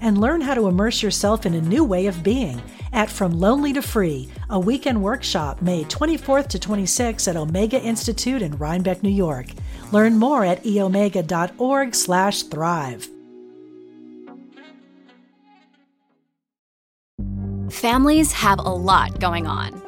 and learn how to immerse yourself in a new way of being at From Lonely to Free, a weekend workshop May 24th to 26th at Omega Institute in Rhinebeck, New York. Learn more at eomega.org/thrive. Families have a lot going on.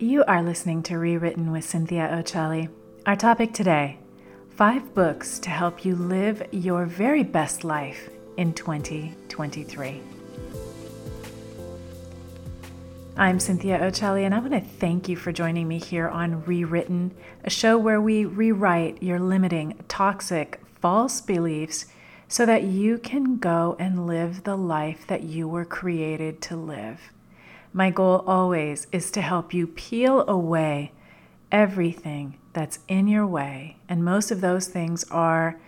You are listening to Rewritten with Cynthia Occelli. Our topic today five books to help you live your very best life in 2023. I'm Cynthia Occelli, and I want to thank you for joining me here on Rewritten, a show where we rewrite your limiting, toxic, false beliefs so that you can go and live the life that you were created to live. My goal always is to help you peel away everything that's in your way. And most of those things are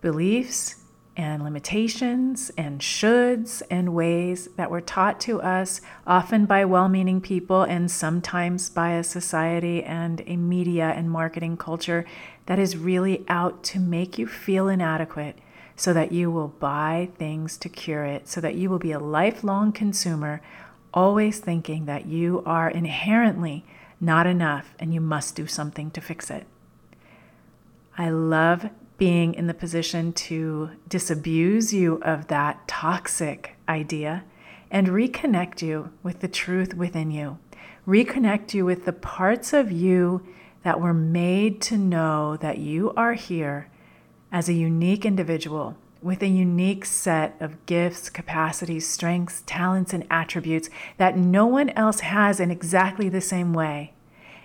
beliefs and limitations and shoulds and ways that were taught to us, often by well meaning people and sometimes by a society and a media and marketing culture that is really out to make you feel inadequate so that you will buy things to cure it, so that you will be a lifelong consumer always thinking that you are inherently not enough and you must do something to fix it. I love being in the position to disabuse you of that toxic idea and reconnect you with the truth within you. Reconnect you with the parts of you that were made to know that you are here as a unique individual with a unique set of gifts, capacities, strengths, talents, and attributes that no one else has in exactly the same way,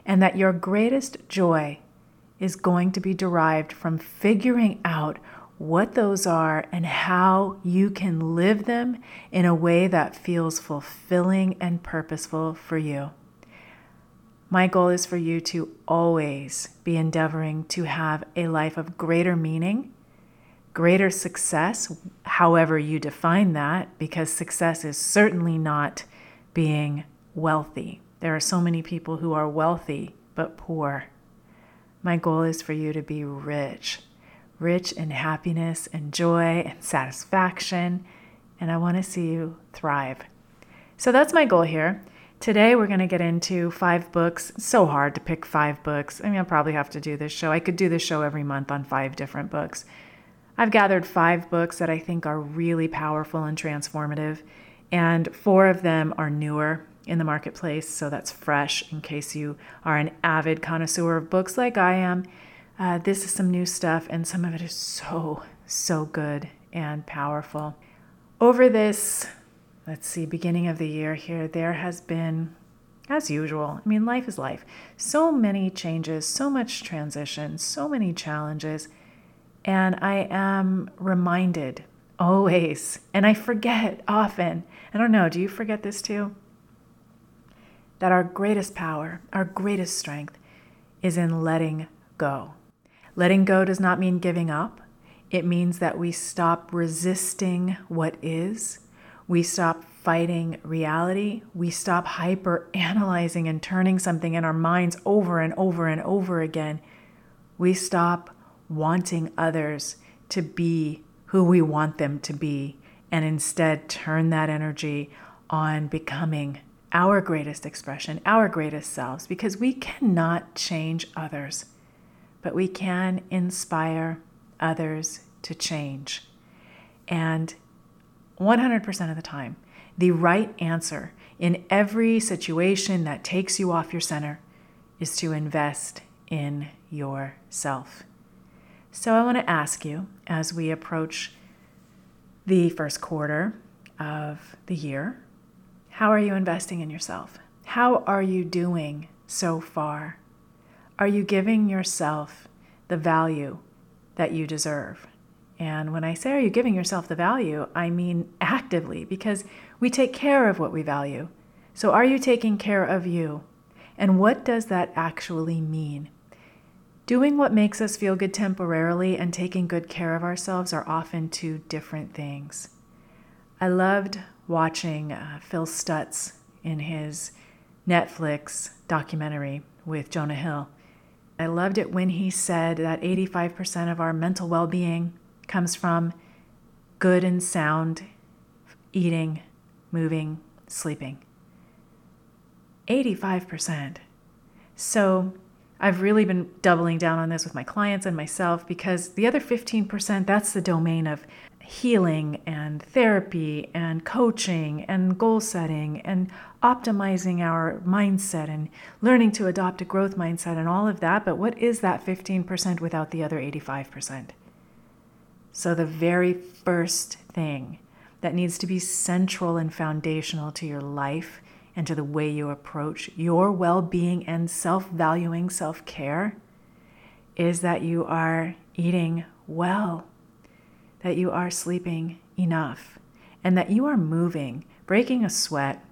and that your greatest joy is going to be derived from figuring out what those are and how you can live them in a way that feels fulfilling and purposeful for you. My goal is for you to always be endeavoring to have a life of greater meaning greater success, however you define that, because success is certainly not being wealthy. There are so many people who are wealthy but poor. My goal is for you to be rich, rich in happiness and joy and satisfaction, and I want to see you thrive. So that's my goal here. Today, we're going to get into five books. So hard to pick five books. I mean, I'll probably have to do this show. I could do this show every month on five different books. I've gathered five books that I think are really powerful and transformative, and four of them are newer in the marketplace, so that's fresh in case you are an avid connoisseur of books like I am. Uh, this is some new stuff, and some of it is so, so good and powerful. Over this, let's see, beginning of the year here, there has been, as usual, I mean, life is life, so many changes, so much transition, so many challenges. And I am reminded always, and I forget often. I don't know, do you forget this too? That our greatest power, our greatest strength is in letting go. Letting go does not mean giving up. It means that we stop resisting what is. We stop fighting reality. We stop hyper analyzing and turning something in our minds over and over and over again. We stop wanting others to be who we want them to be, and instead turn that energy on becoming our greatest expression, our greatest selves, because we cannot change others, but we can inspire others to change. And 100% of the time, the right answer in every situation that takes you off your center is to invest in yourself. So I want to ask you as we approach the first quarter of the year how are you investing in yourself? How are you doing so far? Are you giving yourself the value that you deserve? And when I say, are you giving yourself the value, I mean actively because we take care of what we value. So, are you taking care of you? And what does that actually mean? Doing what makes us feel good temporarily and taking good care of ourselves are often two different things. I loved watching uh, Phil Stutz in his Netflix documentary with Jonah Hill. I loved it when he said that 85% of our mental well being comes from good and sound eating, moving, sleeping. 85%. So I've really been doubling down on this with my clients and myself because the other 15%, that's the domain of healing and therapy and coaching and goal setting and optimizing our mindset and learning to adopt a growth mindset and all of that. But what is that 15% without the other 85%? So, the very first thing that needs to be central and foundational to your life and to the way you approach your well being and self valuing self care is that you are eating well that you are sleeping enough and that you are moving, breaking a sweat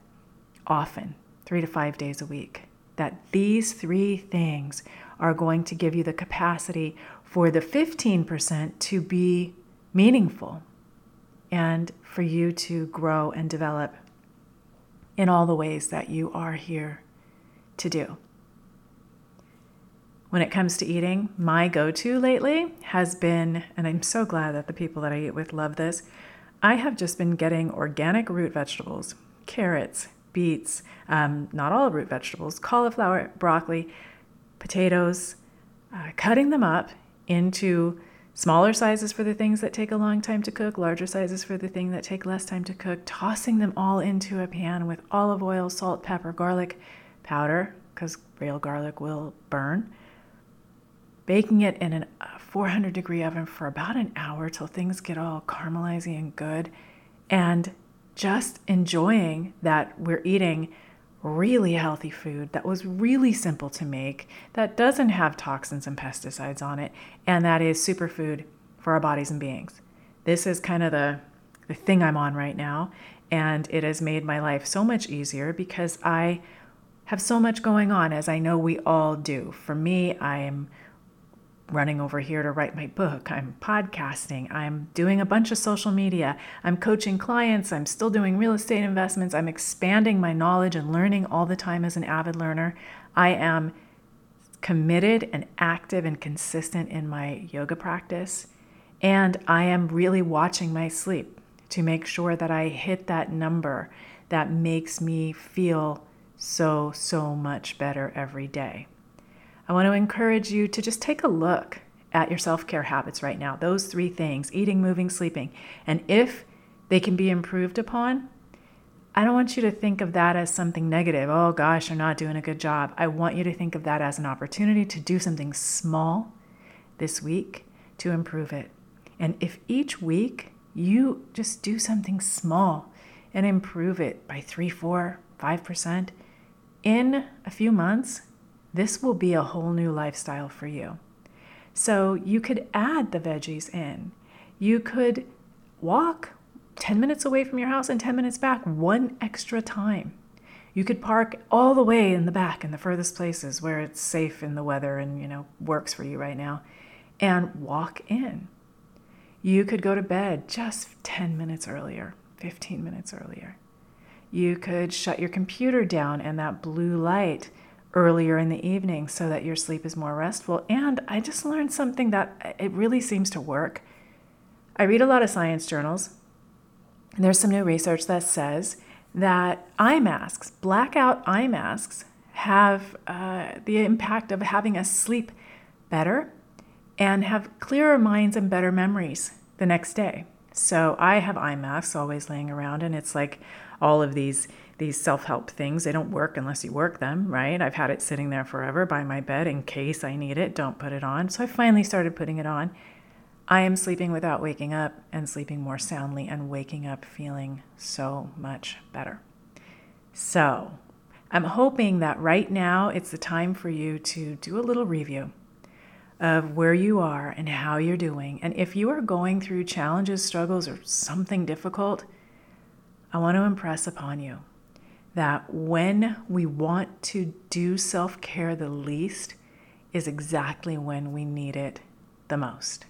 often, three to five days a week. That these three things are going to give you the capacity for the 15% to be meaningful and for you to grow and develop in all the ways that you are here to do. When it comes to eating, my go to lately has been, and I'm so glad that the people that I eat with love this, I have just been getting organic root vegetables, carrots, beets, um, not all root vegetables, cauliflower, broccoli, potatoes, uh, cutting them up into smaller sizes for the things that take a long time to cook, larger sizes for the thing that take less time to cook, tossing them all into a pan with olive oil, salt, pepper, garlic powder, because real garlic will burn, baking it in a uh, 400 degree oven for about an hour till things get all caramelizing and good, and just enjoying that we're eating really healthy food that was really simple to make, that doesn't have toxins and pesticides on it, and that is superfood for our bodies and beings. This is kind of the, the thing I'm on right now, and it has made my life so much easier because I have so much going on, as I know we all do. For me, I am running over here to write my book. I'm podcasting. I'm doing a bunch of social media. I'm coaching clients. I'm still doing real estate investments. I'm expanding my knowledge and learning all the time as an avid learner. I am committed and active and consistent in my yoga practice. And I am really watching my sleep to make sure that I hit that number that makes me feel so, so much better every day. I want to encourage you to just take a look at your self care habits right now. Those three things eating, moving, sleeping. And if they can be improved upon, I don't want you to think of that as something negative. Oh gosh, you're not doing a good job. I want you to think of that as an opportunity to do something small this week to improve it. And if each week you just do something small and improve it by three, four, five percent, in a few months, this will be a whole new lifestyle for you. So you could add the veggies in. You could walk 10 minutes away from your house and 10 minutes back, one extra time. You could park all the way in the back in the furthest places where it's safe in the weather and, you know, works for you right now and walk in. You could go to bed just 10 minutes earlier, 15 minutes earlier. You could shut your computer down and that blue light earlier in the evening so that your sleep is more restful. And I just learned something that it really seems to work. I read a lot of science journals, and there's some new research that says that eye masks, blackout eye masks, have uh, the impact of having us sleep better and have clearer minds and better memories the next day. So I have eye masks always laying around, and it's like all of these these self help things. They don't work unless you work them, right? I've had it sitting there forever by my bed in case I need it. Don't put it on. So I finally started putting it on. I am sleeping without waking up and sleeping more soundly and waking up feeling so much better. So I'm hoping that right now it's the time for you to do a little review of where you are and how you're doing. And if you are going through challenges, struggles, or something difficult, I want to impress upon you that when we want to do self care the least is exactly when we need it the most.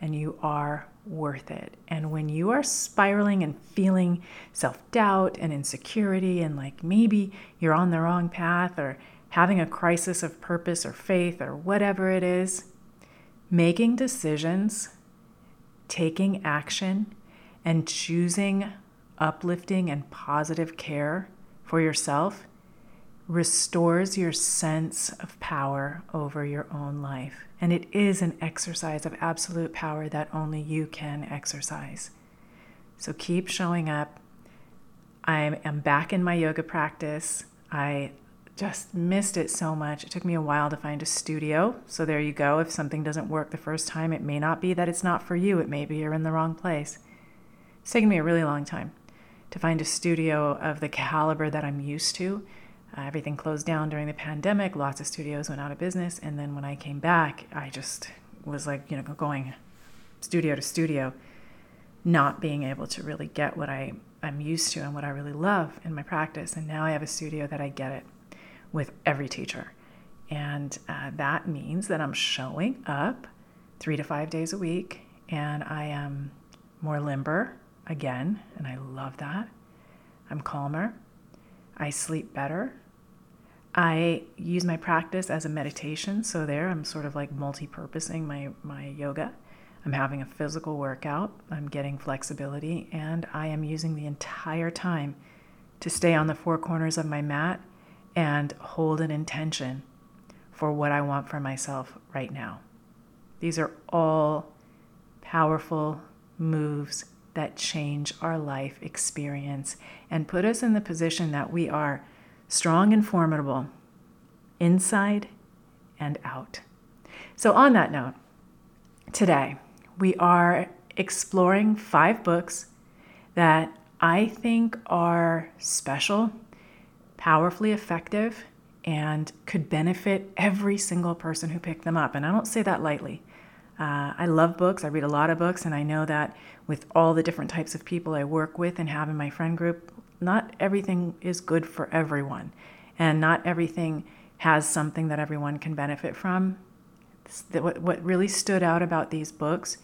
And you are worth it. And when you are spiraling and feeling self doubt and insecurity, and like maybe you're on the wrong path or having a crisis of purpose or faith or whatever it is, making decisions, taking action, and choosing uplifting and positive care for yourself restores your sense of power over your own life. And it is an exercise of absolute power that only you can exercise. So keep showing up. I am back in my yoga practice. I just missed it so much. It took me a while to find a studio. So there you go. If something doesn't work the first time, it may not be that it's not for you. It may be you're in the wrong place. It's taken me a really long time to find a studio of the caliber that I'm used to. Uh, everything closed down during the pandemic. Lots of studios went out of business. And then when I came back, I just was like, you know, going studio to studio, not being able to really get what I, I'm used to and what I really love in my practice. And now I have a studio that I get it with every teacher. And uh, that means that I'm showing up three to five days a week and I am more limber again, and I love that. I'm calmer. I sleep better. I use my practice as a meditation, so there I'm sort of like multi-purposing my my yoga. I'm having a physical workout, I'm getting flexibility, and I am using the entire time to stay on the four corners of my mat and hold an intention for what I want for myself right now. These are all powerful moves that change our life experience and put us in the position that we are strong and formidable inside and out. So, on that note, today we are exploring five books that I think are special, powerfully effective, and could benefit every single person who picked them up. And I don't say that lightly. Uh, I love books. I read a lot of books, and I know that with all the different types of people I work with and have in my friend group, not everything is good for everyone, and not everything has something that everyone can benefit from. What, what really stood out about these books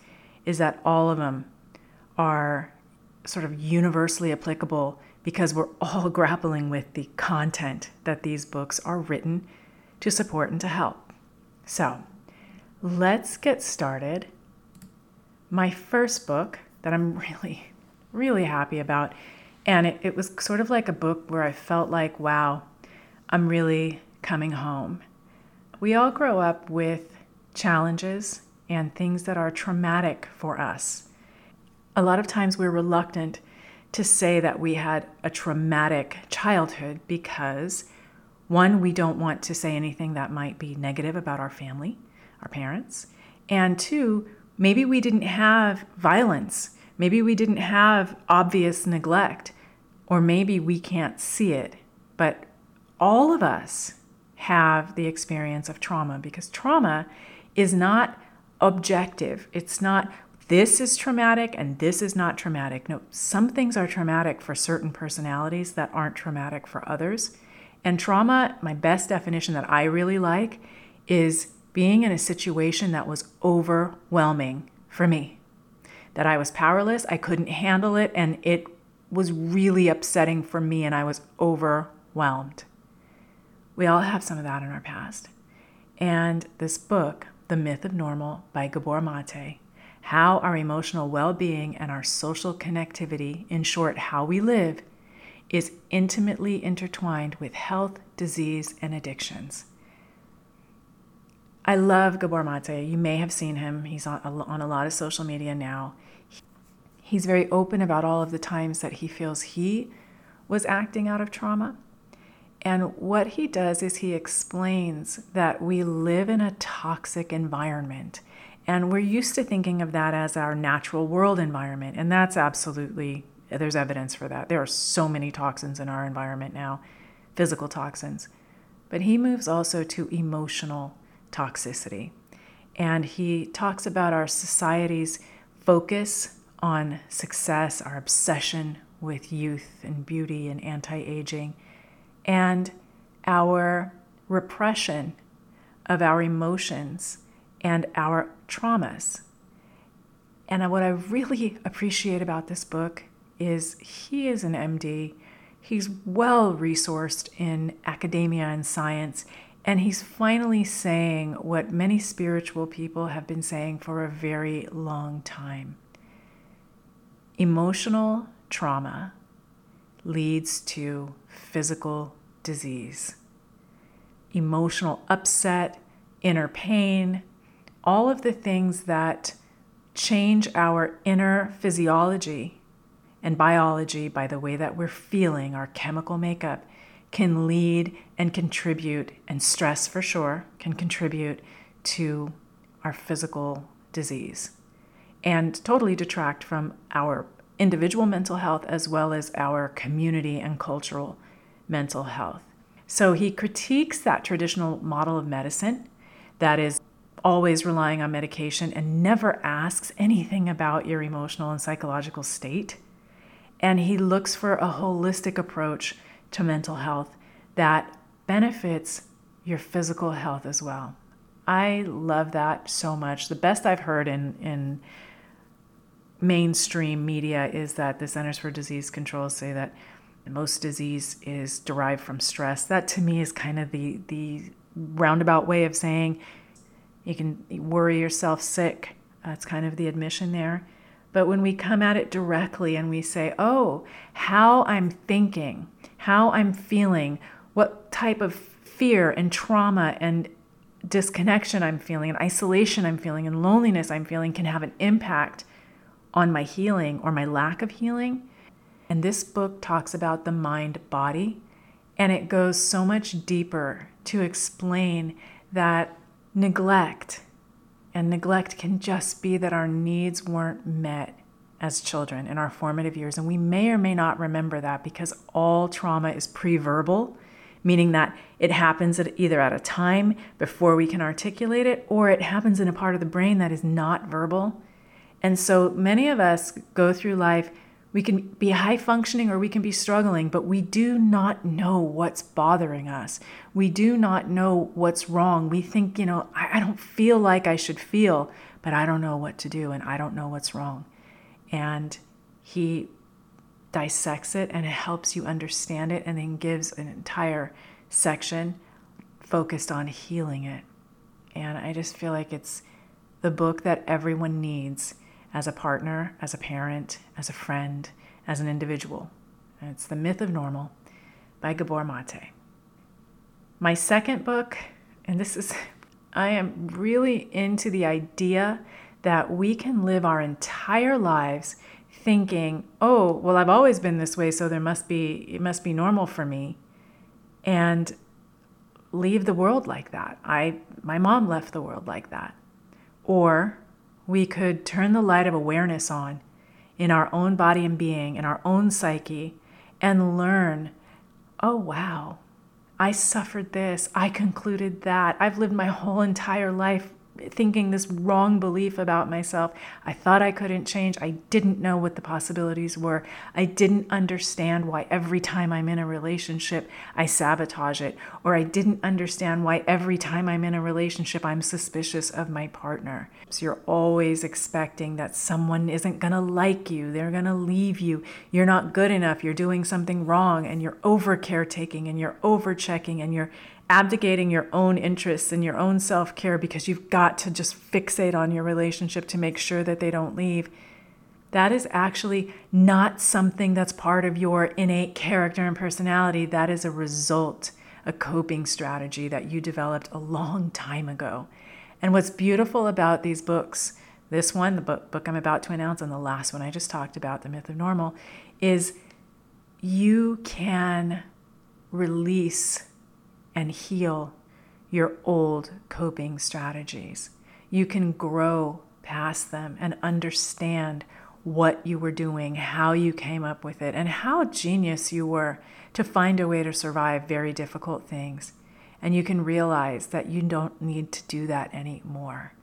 is that all of them are sort of universally applicable because we're all grappling with the content that these books are written to support and to help. So, let's get started. My first book that I'm really, really happy about, and it, it was sort of like a book where I felt like, wow, I'm really coming home. We all grow up with challenges and things that are traumatic for us. A lot of times we're reluctant to say that we had a traumatic childhood because, one, we don't want to say anything that might be negative about our family our parents. And two, maybe we didn't have violence. Maybe we didn't have obvious neglect, or maybe we can't see it. But all of us have the experience of trauma because trauma is not objective. It's not this is traumatic and this is not traumatic. No, some things are traumatic for certain personalities that aren't traumatic for others. And trauma, my best definition that I really like, is being in a situation that was overwhelming for me, that I was powerless, I couldn't handle it, and it was really upsetting for me, and I was overwhelmed. We all have some of that in our past. And this book, The Myth of Normal by Gabor Mate, how our emotional well being and our social connectivity, in short, how we live, is intimately intertwined with health, disease, and addictions. I love Gabor Mate. You may have seen him. He's on, on a lot of social media now. He's very open about all of the times that he feels he was acting out of trauma. And what he does is he explains that we live in a toxic environment. And we're used to thinking of that as our natural world environment. And that's absolutely, there's evidence for that. There are so many toxins in our environment now, physical toxins. But he moves also to emotional toxicity. And he talks about our society's focus on success, our obsession with youth and beauty and anti aging and our repression of our emotions and our traumas. And what I really appreciate about this book is he is an MD. He's well resourced in academia and science, and he's finally saying what many spiritual people have been saying for a very long time. Emotional trauma leads to physical disease. Emotional upset, inner pain, all of the things that change our inner physiology and biology by the way that we're feeling, our chemical makeup, can lead and contribute, and stress for sure can contribute to our physical disease and totally detract from our individual mental health as well as our community and cultural mental health. So he critiques that traditional model of medicine that is always relying on medication and never asks anything about your emotional and psychological state. And he looks for a holistic approach to mental health that benefits your physical health as well. I love that so much. The best I've heard in, in mainstream media is that the Centers for Disease Control say that most disease is derived from stress. That to me is kind of the the roundabout way of saying you can worry yourself sick. That's kind of the admission there. But when we come at it directly and we say, "Oh, how I'm thinking, how I'm feeling, what type of fear and trauma and disconnection I'm feeling, and isolation I'm feeling, and loneliness I'm feeling can have an impact on my healing or my lack of healing." And this book talks about the mind body, and it goes so much deeper to explain that neglect, and neglect can just be that our needs weren't met as children in our formative years. And we may or may not remember that because all trauma is pre verbal, meaning that it happens at either at a time before we can articulate it, or it happens in a part of the brain that is not verbal. And so many of us go through life we can be high functioning or we can be struggling, but we do not know what's bothering us. We do not know what's wrong. We think, you know, I, I don't feel like I should feel, but I don't know what to do and I don't know what's wrong. And he dissects it and it helps you understand it and then gives an entire section focused on healing it. And I just feel like it's the book that everyone needs as a partner, as a parent, as a friend, as an individual. It's The Myth of Normal by Gabor Mate. My second book, and this is, I am really into the idea that we can live our entire lives thinking, oh, well, I've always been this way, so there must be, it must be normal for me. And leave the world like that. I, my mom left the world like that. Or we could turn the light of awareness on in our own body and being, in our own psyche, and learn oh, wow, I suffered this. I concluded that. I've lived my whole entire life thinking this wrong belief about myself. I thought I couldn't change. I didn't know what the possibilities were. I didn't understand why every time I'm in a relationship, I sabotage it. Or I didn't understand why every time I'm in a relationship, I'm suspicious of my partner. So you're always expecting that someone isn't going to like you, they're going to leave you, you're not good enough, you're doing something wrong, and you're over caretaking and you're over checking and you're abdicating your own interests and your own self care because you've got to just fixate on your relationship to make sure that they don't leave, that is actually not something that's part of your innate character and personality. That is a result, a coping strategy that you developed a long time ago. And what's beautiful about these books, this one, the book, book I'm about to announce, and the last one I just talked about, The Myth of Normal, is you can release and heal your old coping strategies. You can grow past them and understand what you were doing, how you came up with it, and how genius you were to find a way to survive very difficult things. And you can realize that you don't need to do that anymore.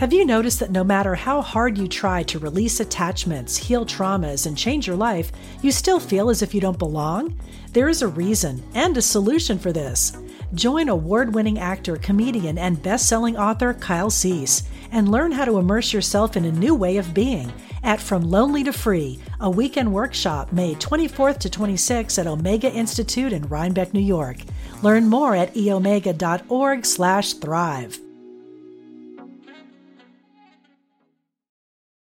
Have you noticed that no matter how hard you try to release attachments, heal traumas, and change your life, you still feel as if you don't belong? There is a reason and a solution for this. Join award winning actor, comedian, and best selling author Kyle Cease and learn how to immerse yourself in a new way of being at From Lonely to Free, a weekend workshop May 24th to 26th at Omega Institute in Rhinebeck, New York. Learn more at eomega.org/thrive.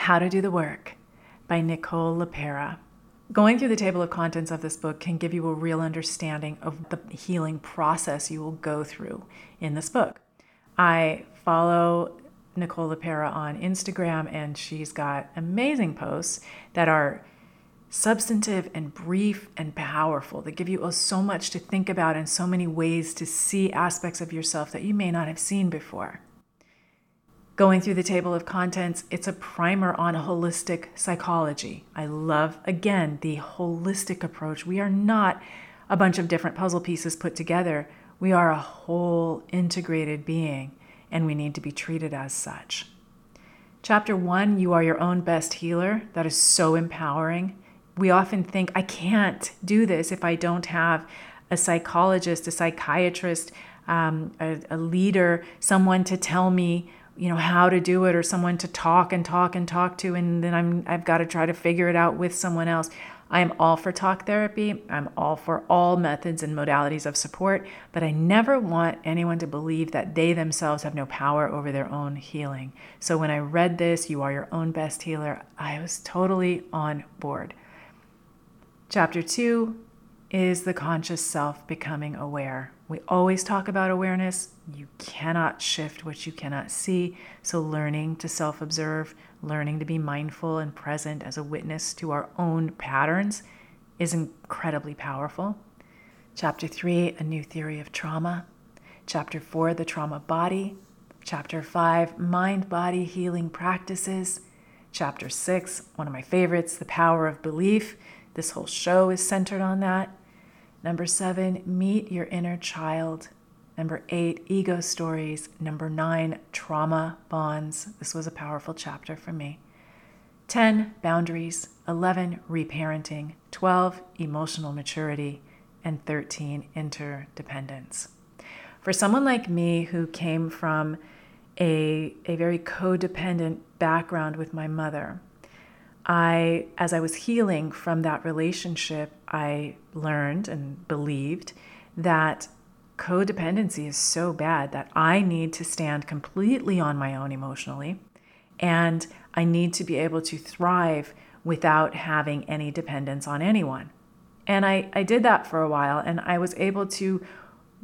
How to Do the Work by Nicole LaPera. Going through the table of contents of this book can give you a real understanding of the healing process you will go through in this book. I follow Nicole LaPera on Instagram, and she's got amazing posts that are substantive and brief and powerful that give you so much to think about and so many ways to see aspects of yourself that you may not have seen before. Going through the table of contents, it's a primer on holistic psychology. I love, again, the holistic approach. We are not a bunch of different puzzle pieces put together, we are a whole integrated being, and we need to be treated as such. Chapter one, you are your own best healer. That is so empowering. We often think, I can't do this if I don't have a psychologist, a psychiatrist, um, a, a leader, someone to tell me you know how to do it or someone to talk and talk and talk to and then I'm I've got to try to figure it out with someone else. I am all for talk therapy. I'm all for all methods and modalities of support, but I never want anyone to believe that they themselves have no power over their own healing. So when I read this, you are your own best healer, I was totally on board. Chapter 2 is the conscious self becoming aware. We always talk about awareness. You cannot shift what you cannot see. So, learning to self observe, learning to be mindful and present as a witness to our own patterns is incredibly powerful. Chapter 3 A New Theory of Trauma. Chapter 4 The Trauma Body. Chapter 5 Mind Body Healing Practices. Chapter 6, one of my favorites, The Power of Belief. This whole show is centered on that. Number seven, meet your inner child. Number eight, ego stories. Number nine, trauma bonds. This was a powerful chapter for me. 10, boundaries. 11, reparenting. 12, emotional maturity. And 13, interdependence. For someone like me who came from a, a very codependent background with my mother, I, as I was healing from that relationship, I learned and believed that codependency is so bad that I need to stand completely on my own emotionally and I need to be able to thrive without having any dependence on anyone. And I, I did that for a while and I was able to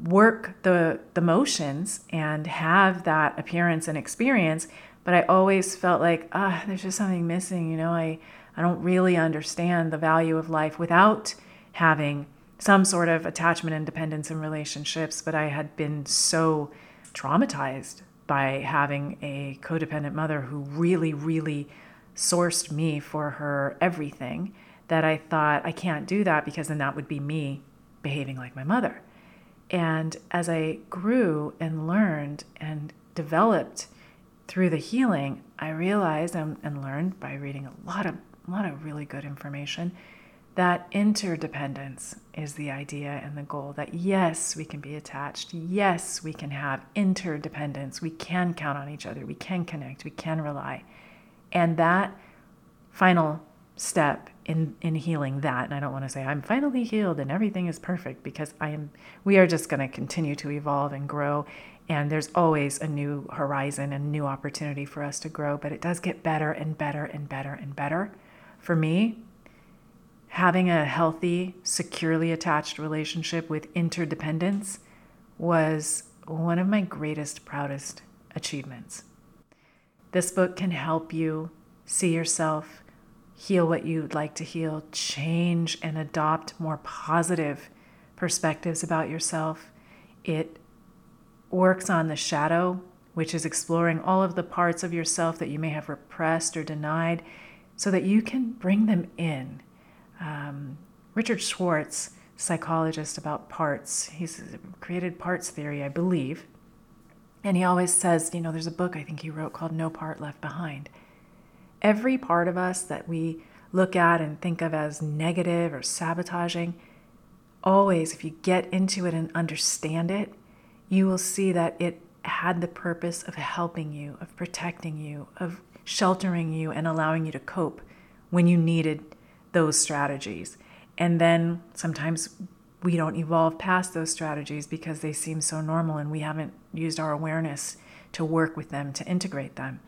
work the, the motions and have that appearance and experience but I always felt like, ah, there's just something missing. You know, I, I don't really understand the value of life without having some sort of attachment and dependence in relationships. But I had been so traumatized by having a codependent mother who really, really sourced me for her everything that I thought I can't do that because then that would be me behaving like my mother. And as I grew and learned and developed through the healing, I realized and, and learned by reading a lot of a lot of really good information that interdependence is the idea and the goal that yes, we can be attached. Yes, we can have interdependence. We can count on each other. We can connect. We can rely. And that final step in in healing that and i don't want to say i'm finally healed and everything is perfect because i am we are just going to continue to evolve and grow and there's always a new horizon and new opportunity for us to grow but it does get better and better and better and better for me having a healthy securely attached relationship with interdependence was one of my greatest proudest achievements this book can help you see yourself heal what you'd like to heal, change and adopt more positive perspectives about yourself. It works on the shadow, which is exploring all of the parts of yourself that you may have repressed or denied, so that you can bring them in. Um, Richard Schwartz, psychologist about parts, he's created parts theory, I believe. And he always says, you know, there's a book I think he wrote called No Part Left Behind every part of us that we look at and think of as negative or sabotaging, always, if you get into it and understand it, you will see that it had the purpose of helping you, of protecting you, of sheltering you, and allowing you to cope when you needed those strategies. And then sometimes we don't evolve past those strategies because they seem so normal and we haven't used our awareness to work with them, to integrate them.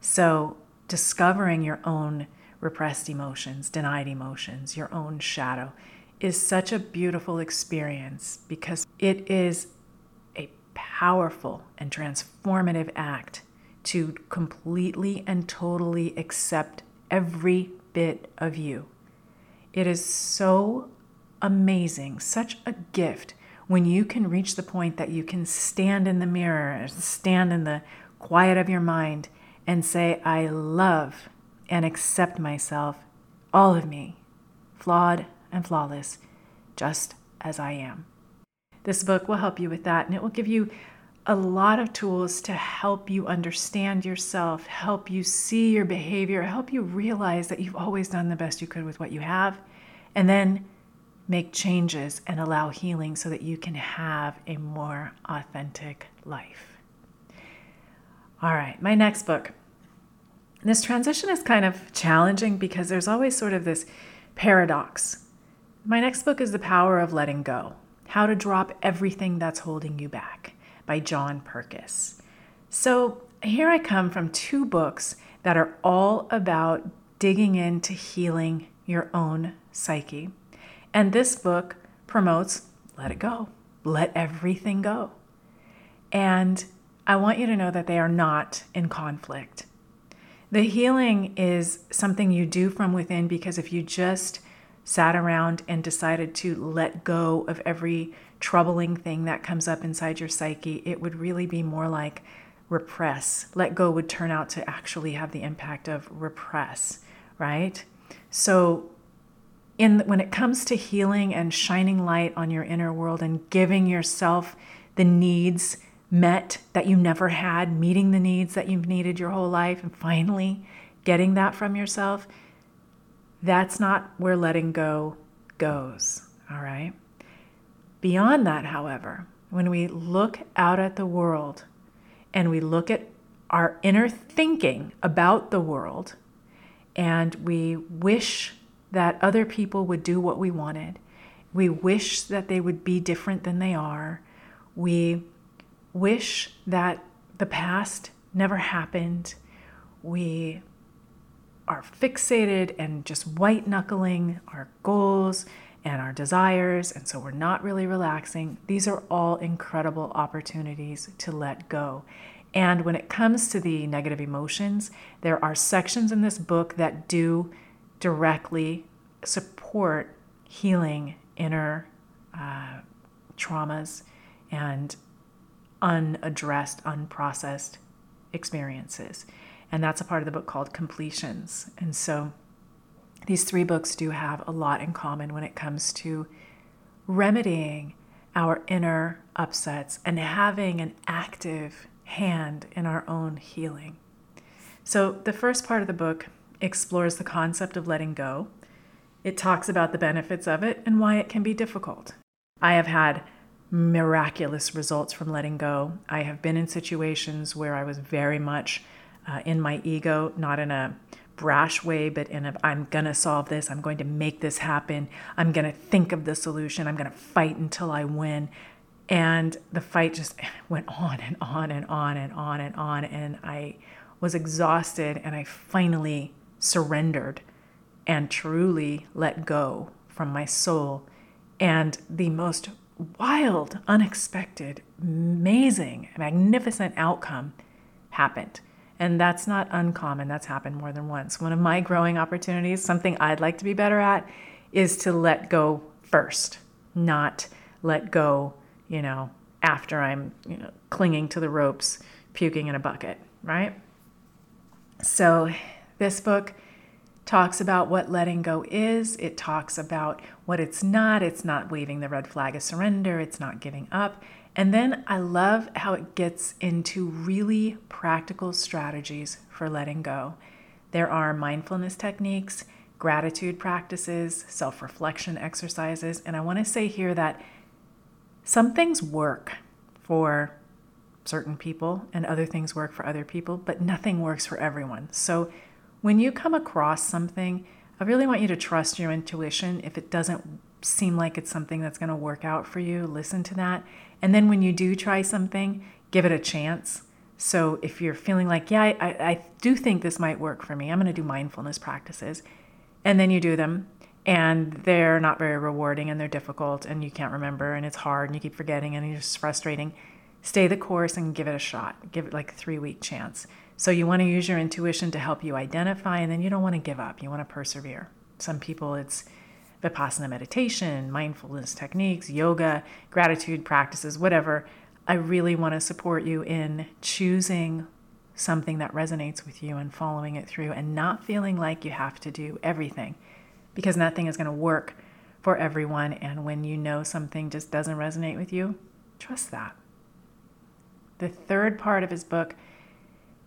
So discovering your own repressed emotions, denied emotions, your own shadow is such a beautiful experience because it is powerful and transformative act to completely and totally accept every bit of you. It is so amazing, such a gift when you can reach the point that you can stand in the mirror, stand in the quiet of your mind, and say, I love and accept myself, all of me, flawed and flawless, just as I am. This book will help you with that, and it will give you a lot of tools to help you understand yourself, help you see your behavior, help you realize that you've always done the best you could with what you have, and then make changes and allow healing so that you can have a more authentic life. All right, my next book. This transition is kind of challenging because there's always sort of this paradox. My next book is The Power of Letting Go How to Drop Everything That's Holding You Back by John Purkiss. So here I come from two books that are all about digging into healing your own psyche. And this book promotes let it go, let everything go. And I want you to know that they are not in conflict. The healing is something you do from within because if you just sat around and decided to let go of every troubling thing that comes up inside your psyche, it would really be more like repress. Let go would turn out to actually have the impact of repress, right? So in when it comes to healing and shining light on your inner world and giving yourself the needs met that you never had, meeting the needs that you've needed your whole life, and finally getting that from yourself, that's not where letting go goes. All right. Beyond that, however, when we look out at the world and we look at our inner thinking about the world and we wish that other people would do what we wanted, we wish that they would be different than they are, we wish that the past never happened. We are fixated and just white knuckling our goals and our desires, and so we're not really relaxing. These are all incredible opportunities to let go. And when it comes to the negative emotions, there are sections in this book that do directly support healing inner uh, traumas and unaddressed, unprocessed experiences. And that's a part of the book called Completions. And so these three books do have a lot in common when it comes to remedying our inner upsets and having an active hand in our own healing. So, the first part of the book explores the concept of letting go. It talks about the benefits of it and why it can be difficult. I have had miraculous results from letting go. I have been in situations where I was very much uh, in my ego, not in a brash way, but in a I'm to solve this, I'm going to make this happen, I'm to think of the solution, I'm to fight until I win. And the fight just went on and on and on and on and on. And I was exhausted and I finally surrendered and truly let go from my soul. And the most wild, unexpected, amazing, magnificent outcome happened. And that's not uncommon. That's happened more than once. One of my growing opportunities, something I'd like to be better at, is to let go first, not let go, you know, after I'm, you know, clinging to the ropes, puking in a bucket, right? So, this book talks about what letting go is. It talks about what it's not. It's not waving the red flag of surrender. It's not giving up. And then I love how it gets into really practical strategies for letting go. There are mindfulness techniques, gratitude practices, self reflection exercises. And I want to say here that some things work for certain people and other things work for other people, but nothing works for everyone. So when you come across something, I really want you to trust your intuition. If it doesn't seem like it's something that's going to work out for you, listen to that. And then when you do try something, give it a chance. So if you're feeling like, yeah, I, I do think this might work for me, I'm going to do mindfulness practices. And then you do them and they're not very rewarding and they're difficult and you can't remember and it's hard and you keep forgetting and it's frustrating. Stay the course and give it a shot. Give it like a three week chance. So you want to use your intuition to help you identify, and then you don't want to give up. You want to persevere. Some people, it's vipassana meditation, mindfulness techniques, yoga, gratitude practices, whatever. I really want to support you in choosing something that resonates with you and following it through and not feeling like you have to do everything because nothing is going to work for everyone. And when you know something just doesn't resonate with you, trust that. The third part of his book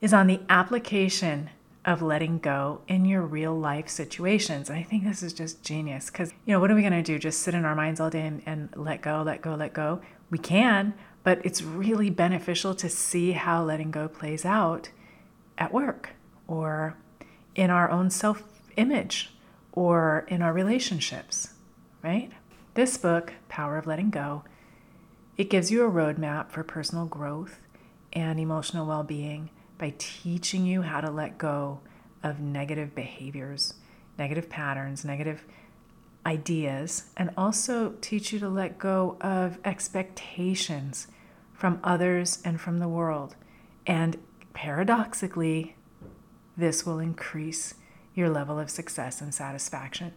is on the application of letting go in your real life situations. And I think this is just genius because, you know, what are we going to do? Just sit in our minds all day and, and, let go, let go, let go? We can, but it's really beneficial to see how letting go plays out at work or in our own self image or in our relationships, right? This book, Power of Letting Go, it gives you a roadmap for personal growth and emotional well being by teaching you how to let go of negative behaviors, negative patterns, negative ideas, and also teach you to let go of expectations from others and from the world. And paradoxically, this will increase your level of success and satisfaction.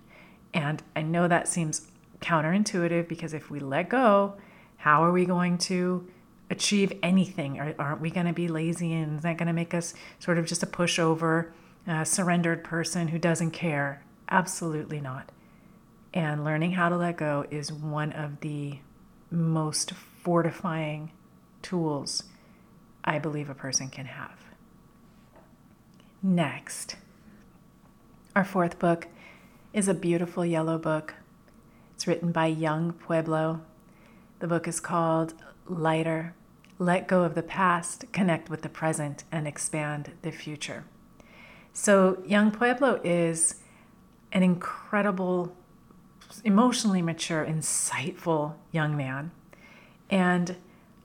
And I know that seems counterintuitive because if we let go, how are we going to achieve anything? Aren't we going to be lazy and is that going to make us sort of just a pushover, uh, surrendered person who doesn't care? Absolutely not. And learning how to let go is one of the most fortifying tools I believe a person can have. Next, our fourth book is a beautiful yellow book. It's written by Yung Pueblo. The book is called lighter, let go of the past, connect with the present, and expand the future. So, Yung Pueblo is an incredible, emotionally mature, insightful young man. And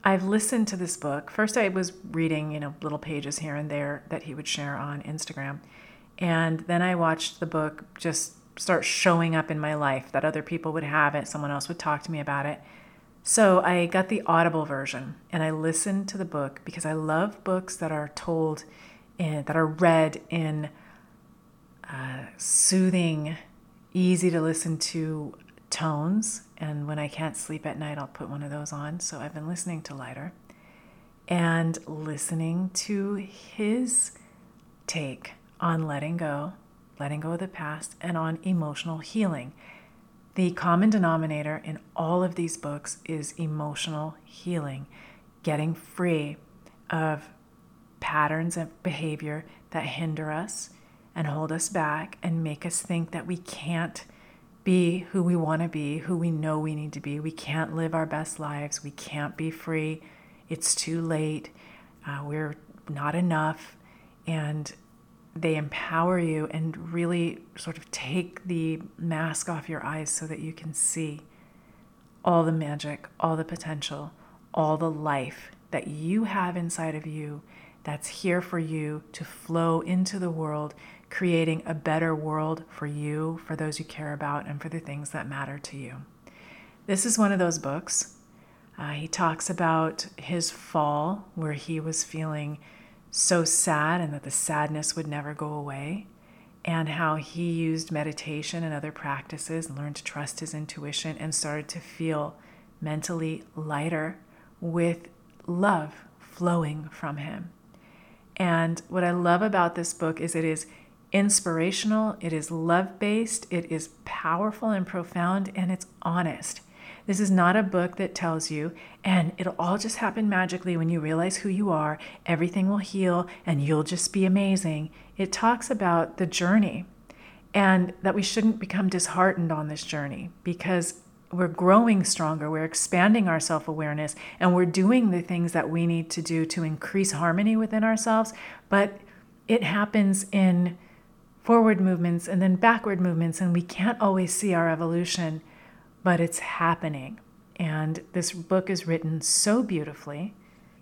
I've listened to this book. First, I was reading, you know, little pages here and there that he would share on Instagram. And then I watched the book just start showing up in my life that other people would have it, someone else would talk to me about it. So I got the Audible version and I listened to the book because I love books that are told in, that are read in uh, soothing, easy to listen to tones. And when I can't sleep at night, I'll put one of those on. So I've been listening to Lighter and listening to his take on letting go, letting go of the past, and on emotional healing. The common denominator in all of these books is emotional healing, getting free of patterns of behavior that hinder us and hold us back and make us think that we can't be who we want to be, who we know we need to be. We can't live our best lives. We can't be free. It's too late. Uh, we're not enough. And they empower you and really sort of take the mask off your eyes so that you can see all the magic, all the potential, all the life that you have inside of you that's here for you to flow into the world, creating a better world for you, for those you care about, and for the things that matter to you. This is one of those books. Uh, he talks about his fall, where he was feeling so sad and that the sadness would never go away, and how he used meditation and other practices learned to trust his intuition and started to feel mentally lighter with love flowing from him. And what I love about this book is it is inspirational, it is love based, it is powerful and profound, and it's honest. This is not a book that tells you, and it'll all just happen magically when you realize who you are, everything will heal, and you'll just be amazing. It talks about the journey and that we shouldn't become disheartened on this journey because we're growing stronger, we're expanding our self awareness, and we're doing the things that we need to do to increase harmony within ourselves. But it happens in forward movements and then backward movements, and we can't always see our evolution but it's happening. And this book is written so beautifully.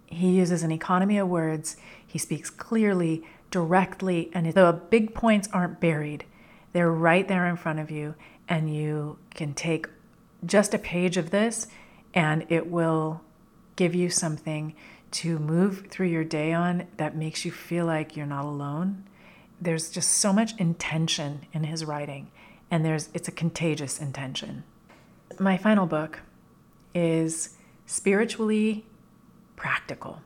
He uses an economy of words. He speaks clearly, directly, and the big points aren't buried. They're right there in front of you, and you can take just a page of this, and it will give you something to move through your day on that makes you feel like you're not alone. There's just so much intention in his writing, and there's it's a contagious intention my final book is spiritually practical,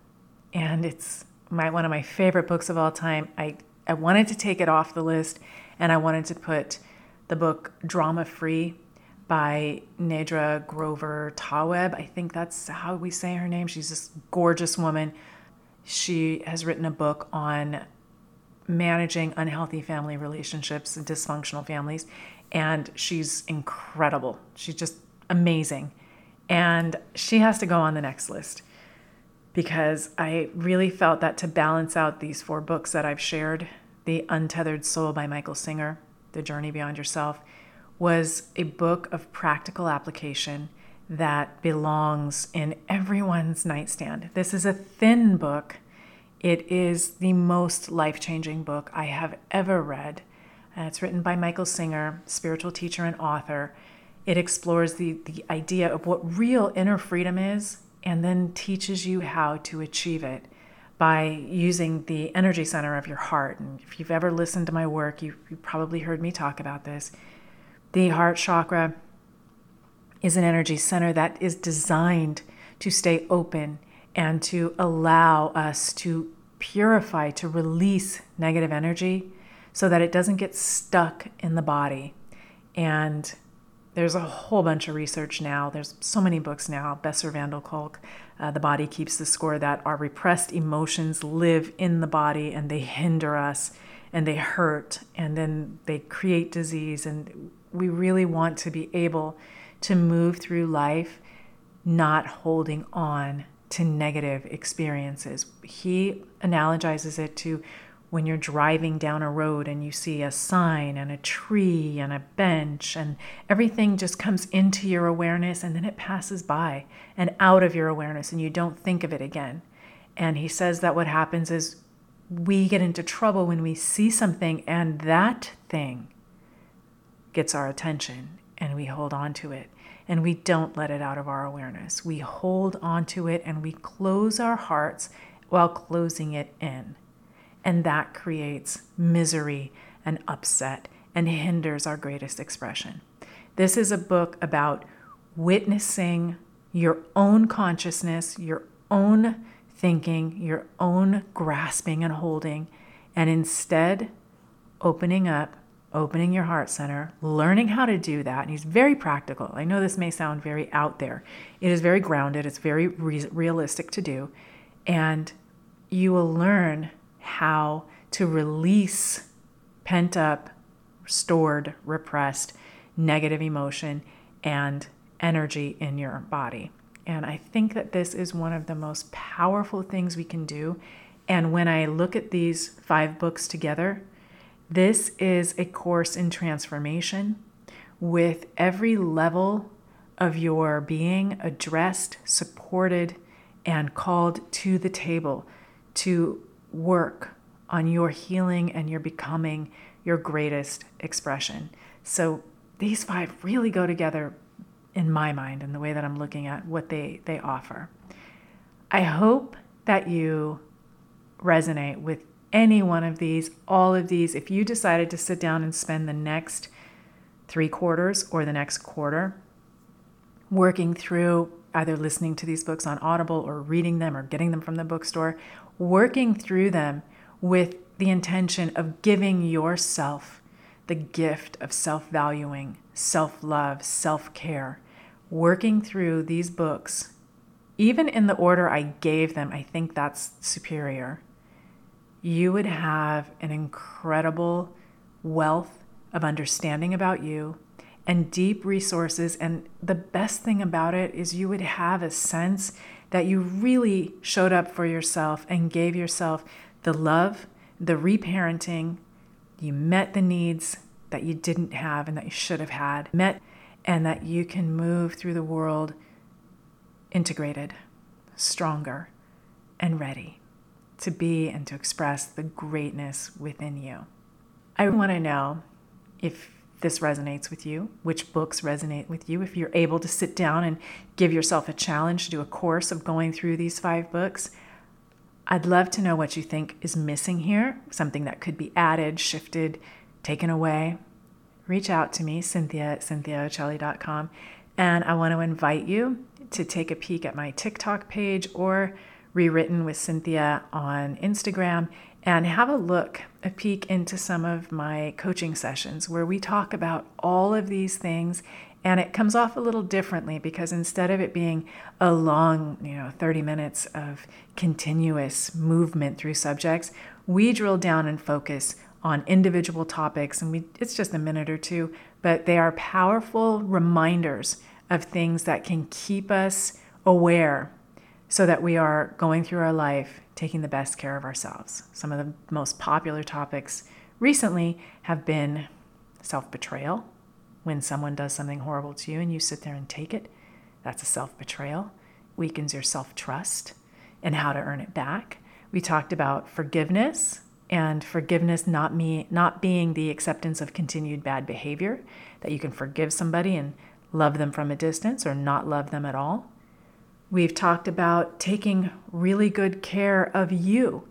and it's my one of my favorite books of all time. I I wanted to take it off the list, and I wanted to put the book Drama Free by Nedra Glover Tawwab. I think that's how we say her name. She's this gorgeous woman. She has written a book on managing unhealthy family relationships and dysfunctional families and she's incredible. She's just amazing. And she has to go on the next list because I really felt that to balance out these four books that I've shared The Untethered Soul by Michael Singer, The Journey Beyond Yourself, was a book of practical application that belongs in everyone's nightstand. This is a thin book. It is the most life changing book I have ever read. And it's written by Michael Singer, spiritual teacher and author. It explores the, the idea of what real inner freedom is and then teaches you how to achieve it by using the energy center of your heart. And if you've ever listened to my work, you, you probably heard me talk about this. The heart chakra is an energy center that is designed to stay open and to allow us to purify, to release negative energy so that it doesn't get stuck in the body. And there's a whole bunch of research now. There's so many books now. Bessel van Kolk, uh, The Body Keeps the Score, that our repressed emotions live in the body and they hinder us and they hurt and then they create disease. And we really want to be able to move through life not holding on to negative experiences. He analogizes it to when you're driving down a road and you see a sign and a tree and a bench and everything just comes into your awareness and then it passes by and out of your awareness and you don't think of it again. And he says that what happens is we get into trouble when we see something and that thing gets our attention and we hold on to it and we don't let it out of our awareness. We hold on to it and we close our hearts while closing it in. And that creates misery and upset and hinders our greatest expression. This is a book about witnessing your own consciousness, your own thinking, your own grasping and holding, and instead opening up, opening your heart center, learning how to do that. And he's very practical. I know this may sound very out there, it is very grounded, it's very re- realistic to do. And you will learn how to release pent up, stored, repressed negative emotion and energy in your body. And I think that this is one of the most powerful things we can do. And when I look at these five books together, This is a course in transformation with every level of your being addressed, supported, and called to the table to work on your healing and your becoming your greatest expression. So these five really go together in my mind and the way that I'm looking at what they, they offer. I hope that you resonate with any one of these, all of these. If you decided to sit down and spend the next three quarters or the next quarter working through either listening to these books on Audible or reading them or getting them from the bookstore, working through them with the intention of giving yourself the gift of self valuing, self love, self care, working through these books, even in the order I gave them, I think that's superior. You would have an incredible wealth of understanding about you and deep resources. And the best thing about it is you would have a sense that you really showed up for yourself and gave yourself the love, the reparenting. You met the needs that you didn't have and that you should have had, met, and that you can move through the world integrated, stronger, and ready to be and to express the greatness within you. I want to know if this resonates with you, which books resonate with you. If you're able to sit down and give yourself a challenge to do a course of going through these five books, I'd love to know what you think is missing here, something that could be added, shifted, taken away. Reach out to me, Cynthia at cynthiaoccelli.com, and I want to invite you to take a peek at my TikTok page or Rewritten with Cynthia on Instagram and have a look, a peek into some of my coaching sessions where we talk about all of these things and it comes off a little differently because instead of it being a long, you know, 30 minutes of continuous movement through subjects, we drill down and focus on individual topics and we it's just a minute or two, but they are powerful reminders of things that can keep us aware so that we are going through our life taking the best care of ourselves. Some of the most popular topics recently have been self betrayal. When someone does something horrible to you and you sit there and take it, that's a self betrayal. Weakens your self trust and how to earn it back. We talked about forgiveness and forgiveness not me not being the acceptance of continued bad behavior that you can forgive somebody and love them from a distance or not love them at all We've talked about taking really good care of you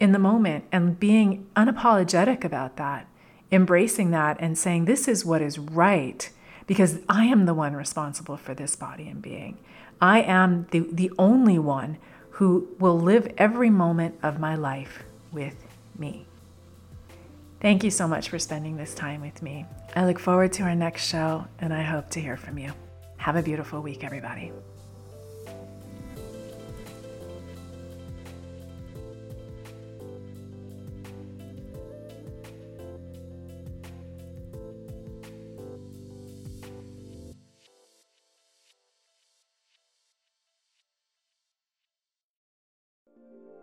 in the moment and being unapologetic about that, embracing that and saying, This is what is right because I am the one responsible for this body and being. I am the, the only one who will live every moment of my life with me. Thank you so much for spending this time with me. I look forward to our next show and I hope to hear from you. Have a beautiful week, everybody.